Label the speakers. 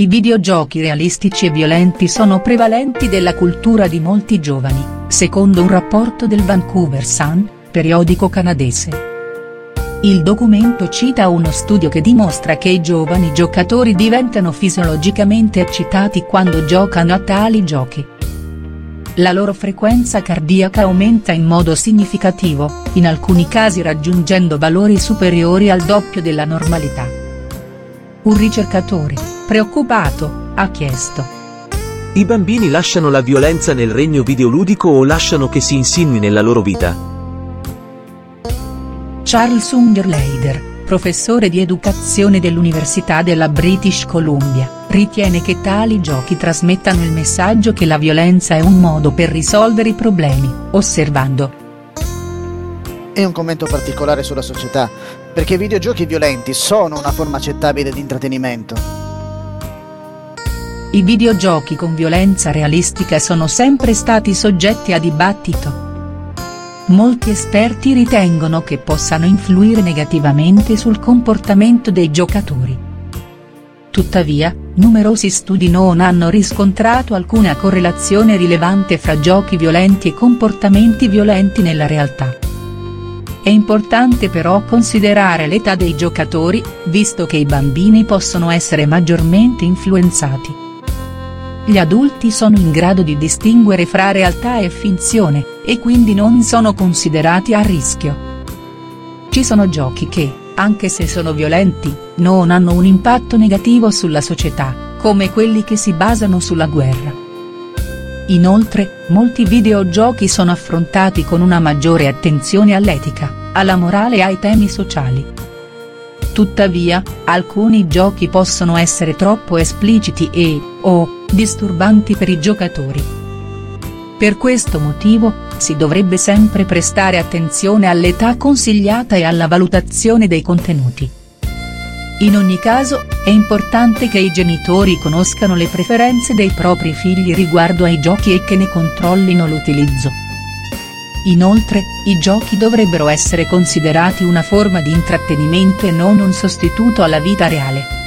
Speaker 1: I videogiochi realistici e violenti sono prevalenti della cultura di molti giovani, secondo un rapporto del Vancouver Sun, periodico canadese. Il documento cita uno studio che dimostra che i giovani giocatori diventano fisiologicamente eccitati quando giocano a tali giochi. La loro frequenza cardiaca aumenta in modo significativo, in alcuni casi raggiungendo valori superiori al doppio della normalità. Un ricercatore, preoccupato, ha chiesto.
Speaker 2: I bambini lasciano la violenza nel regno videoludico o lasciano che si insinui nella loro vita?
Speaker 1: Charles Ungerleider, professore di educazione dell'Università della British Columbia, ritiene che tali giochi trasmettano il messaggio che la violenza è un modo per risolvere i problemi, osservando.
Speaker 3: È un commento particolare sulla società, perché i videogiochi violenti sono una forma accettabile di intrattenimento.
Speaker 1: I videogiochi con violenza realistica sono sempre stati soggetti a dibattito molti esperti ritengono che possano influire negativamente sul comportamento dei giocatori. Tuttavia, numerosi studi non hanno riscontrato alcuna correlazione rilevante fra giochi violenti e comportamenti violenti nella realtà. È importante però considerare l'età dei giocatori, visto che i bambini possono essere maggiormente influenzati. Gli adulti sono in grado di distinguere fra realtà e finzione, e quindi non sono considerati a rischio. Ci sono giochi che, anche se sono violenti, non hanno un impatto negativo sulla società, come quelli che si basano sulla guerra. Inoltre, molti videogiochi sono affrontati con una maggiore attenzione all'etica, alla morale e ai temi sociali. Tuttavia, alcuni giochi possono essere troppo espliciti e, o, disturbanti per i giocatori. Per questo motivo, si dovrebbe sempre prestare attenzione all'età consigliata e alla valutazione dei contenuti. In ogni caso, è importante che i genitori conoscano le preferenze dei propri figli riguardo ai giochi e che ne controllino l'utilizzo. Inoltre, i giochi dovrebbero essere considerati una forma di intrattenimento e non un sostituto alla vita reale.